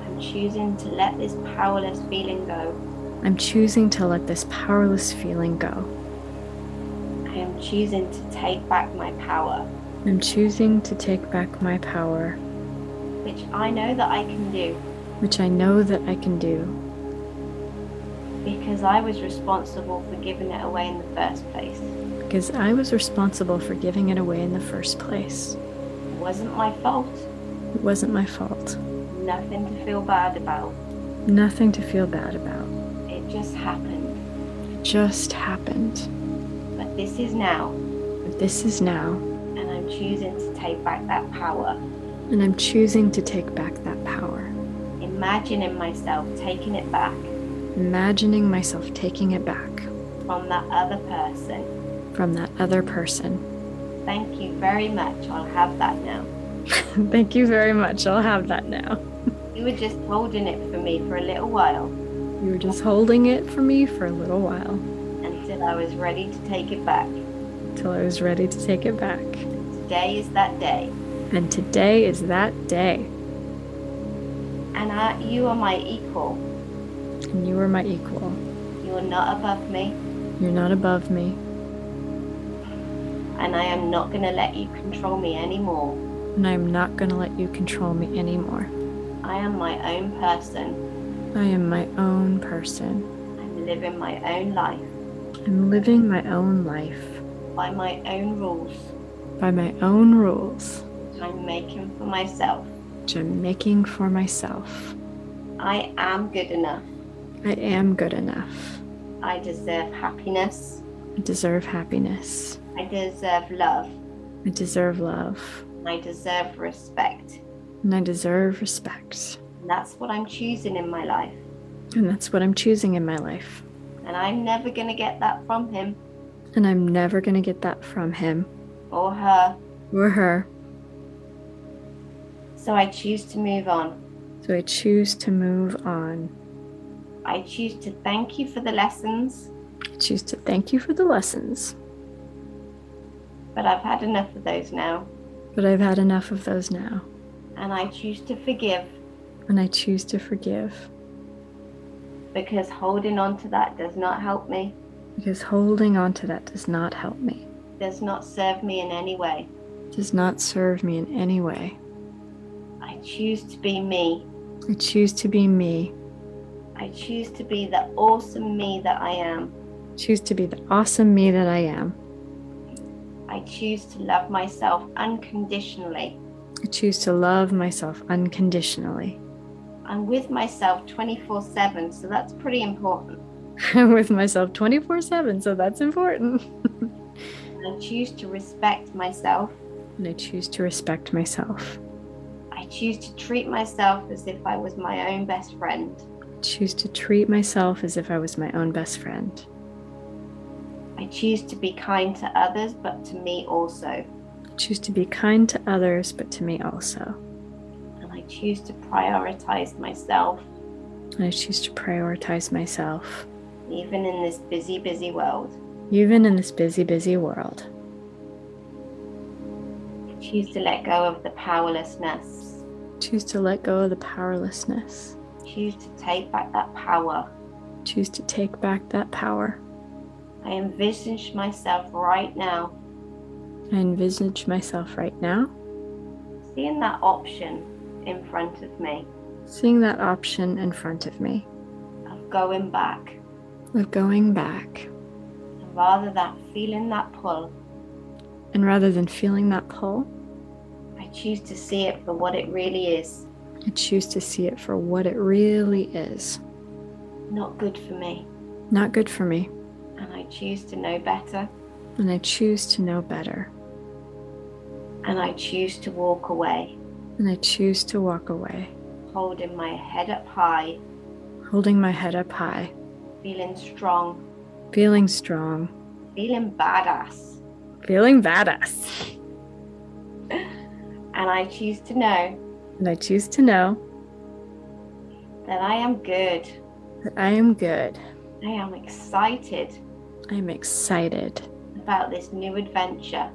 I'm choosing to let this powerless feeling go. I'm choosing to let this powerless feeling go. I am choosing to take back my power, I'm choosing to take back my power, which I know that I can do which I know that I can do because I was responsible for giving it away in the first place. because I was responsible for giving it away in the first place. It wasn't my fault. It wasn't my fault. Nothing to feel bad about. Nothing to feel bad about. It just happened. It just happened. But this is now, But this is now, and I'm choosing to take back that power. and I'm choosing to take back that power. Imagining myself taking it back imagining myself taking it back from that other person. from that other person. Thank you very much. I'll have that now. Thank you very much. I'll have that now. You were just holding it for me for a little while You were just holding it for me for a little while until I was ready to take it back. till I was ready to take it back. Today is that day. And today is that day. And I, you are my equal. And you are my equal. You are not above me. You're not above me. And I am not going to let you control me anymore. And I'm not going to let you control me anymore. I am my own person. I am my own person. I'm living my own life I'm living my own life by my own rules. by my own rules, I'm making for myself. Which I'm making for myself. I am good enough. I am good enough. I deserve happiness. I deserve happiness. I deserve love. I deserve love. I deserve respect. And I deserve respect. And that's what I'm choosing in my life. And that's what I'm choosing in my life. And I'm never going to get that from him And I'm never going to get that from him or her. or her. So I choose to move on. So I choose to move on. I choose to thank you for the lessons, I choose to thank you for the lessons, but I've had enough of those now. but I've had enough of those now. And I choose to forgive And I choose to forgive because holding on to that does not help me, because holding on to that does not help me, does not serve me in any way. does not serve me in any way. I choose to be me. I choose to be me, I choose to be the awesome me that I am. choose to be the awesome me that I am. I choose to love myself unconditionally. I choose to love myself unconditionally. I'm with myself 24 7, so that's pretty important. I'm with myself 24 7, so that's important. I choose to respect myself. and I choose to respect myself. I choose to treat myself as if I was my own best friend. I choose to treat myself as if I was my own best friend. I choose to be kind to others, but to me also. I choose to be kind to others, but to me also. And I choose to prioritize myself, And I choose to prioritize myself, even in this busy, busy world. even in this busy, busy world. I choose to let go of the powerlessness. Choose to let go of the powerlessness. Choose to take back that power. Choose to take back that power. I envisage myself right now, I envisage myself right now, seeing that option in front of me seeing that option in front of me of going back. of going back. And rather than feeling that pull, And rather than feeling that pull, choose to see it for what it really is I choose to see it for what it really is. not good for me. Not good for me. And I choose to know better. And I choose to know better. And I choose to walk away, And I choose to walk away, holding my head up high, holding my head up high, feeling strong, feeling strong, feeling badass. feeling badass. And I choose to know And I choose to know that I am good. that I am good. I am excited I am excited about this new adventure.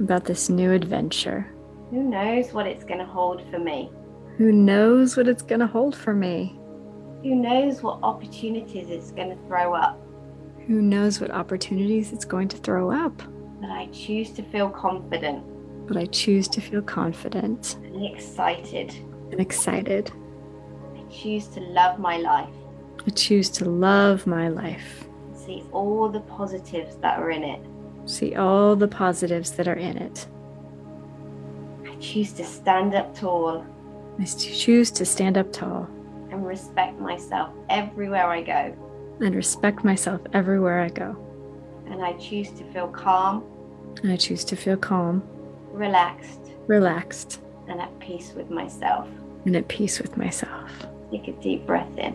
about this new adventure. Who knows what it's going to hold for me? Who knows what it's going to hold for me? Who knows what opportunities it's going to throw up? Who knows what opportunities it's going to throw up? But I choose to feel confident But I choose to feel confident and excited. and excited. I choose to love my life I choose to love my life, see all the positives that are in it. see all the positives that are in it. I choose to stand up tall I choose to stand up tall and respect myself everywhere I go. and respect myself everywhere I go. And I choose to feel calm, And I choose to feel calm, relaxed. Relaxed. And at peace with myself. And at peace with myself. Take a deep breath in.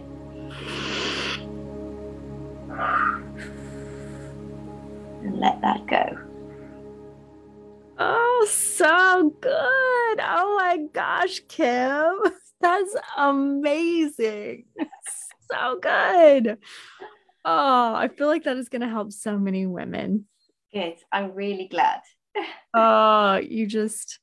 And let that go. Oh, so good. Oh my gosh, Kim. That's amazing. so good. Oh, I feel like that is going to help so many women. Good. I'm really glad. Oh, you just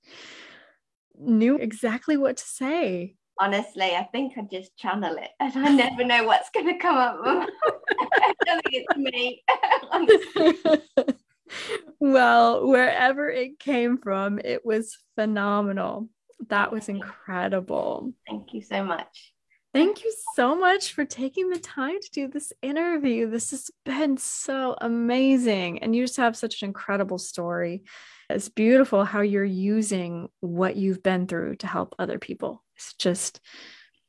knew exactly what to say. Honestly, I think I just channel it and I never know what's going to come up. I don't think it's me. well, wherever it came from, it was phenomenal. That was incredible. Thank you so much. Thank you so much for taking the time to do this interview. This has been so amazing. And you just have such an incredible story. It's beautiful how you're using what you've been through to help other people. It's just,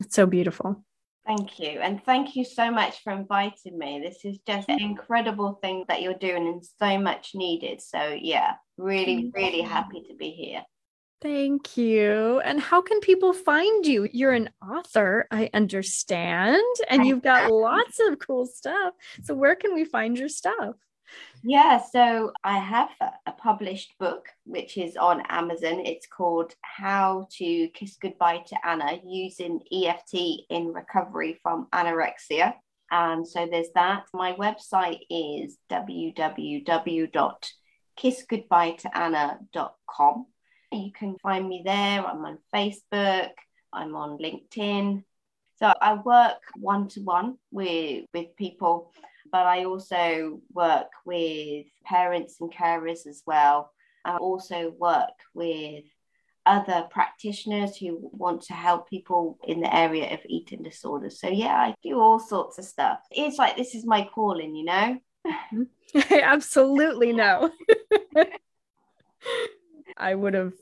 it's so beautiful. Thank you. And thank you so much for inviting me. This is just an incredible thing that you're doing and so much needed. So, yeah, really, really happy to be here. Thank you. And how can people find you? You're an author, I understand, and you've got lots of cool stuff. So, where can we find your stuff? Yeah, so I have a published book which is on Amazon. It's called How to Kiss Goodbye to Ana using EFT in recovery from anorexia. And so there's that. My website is www.kissgoodbyetoana.com. You can find me there. I'm on Facebook, I'm on LinkedIn. So I work one to one with with people, but I also work with parents and carers as well. I also work with other practitioners who want to help people in the area of eating disorders. So yeah, I do all sorts of stuff. It's like this is my calling, you know. I absolutely know. I would have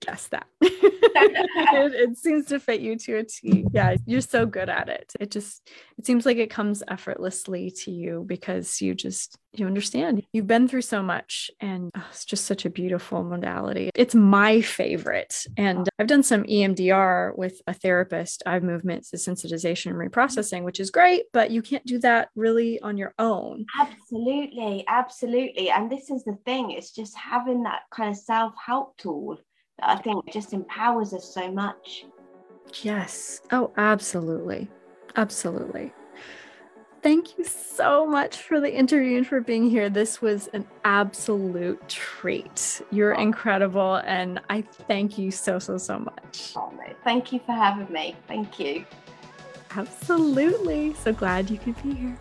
guessed that. it, it, seems to fit you to a T. Yeah, you're so good at it. It just it seems like it comes effortlessly to you because you just you understand. You've been through so much and oh, it's just such a beautiful modality. It's my favorite. And I've done some EMDR with a therapist, eye movements, desensitization and reprocessing, which is great, but you can't do that really on your own. Absolutely, absolutely. And this is the thing, it's just having that kind of self-help tool I think just empowers us so much. Yes. Oh, absolutely. Absolutely. Thank you so much for the interview and for being here. This was an absolute treat. You're oh. incredible. And I thank you so, so, so much. Oh, thank you for having me. Thank you. Absolutely. So glad you could be here.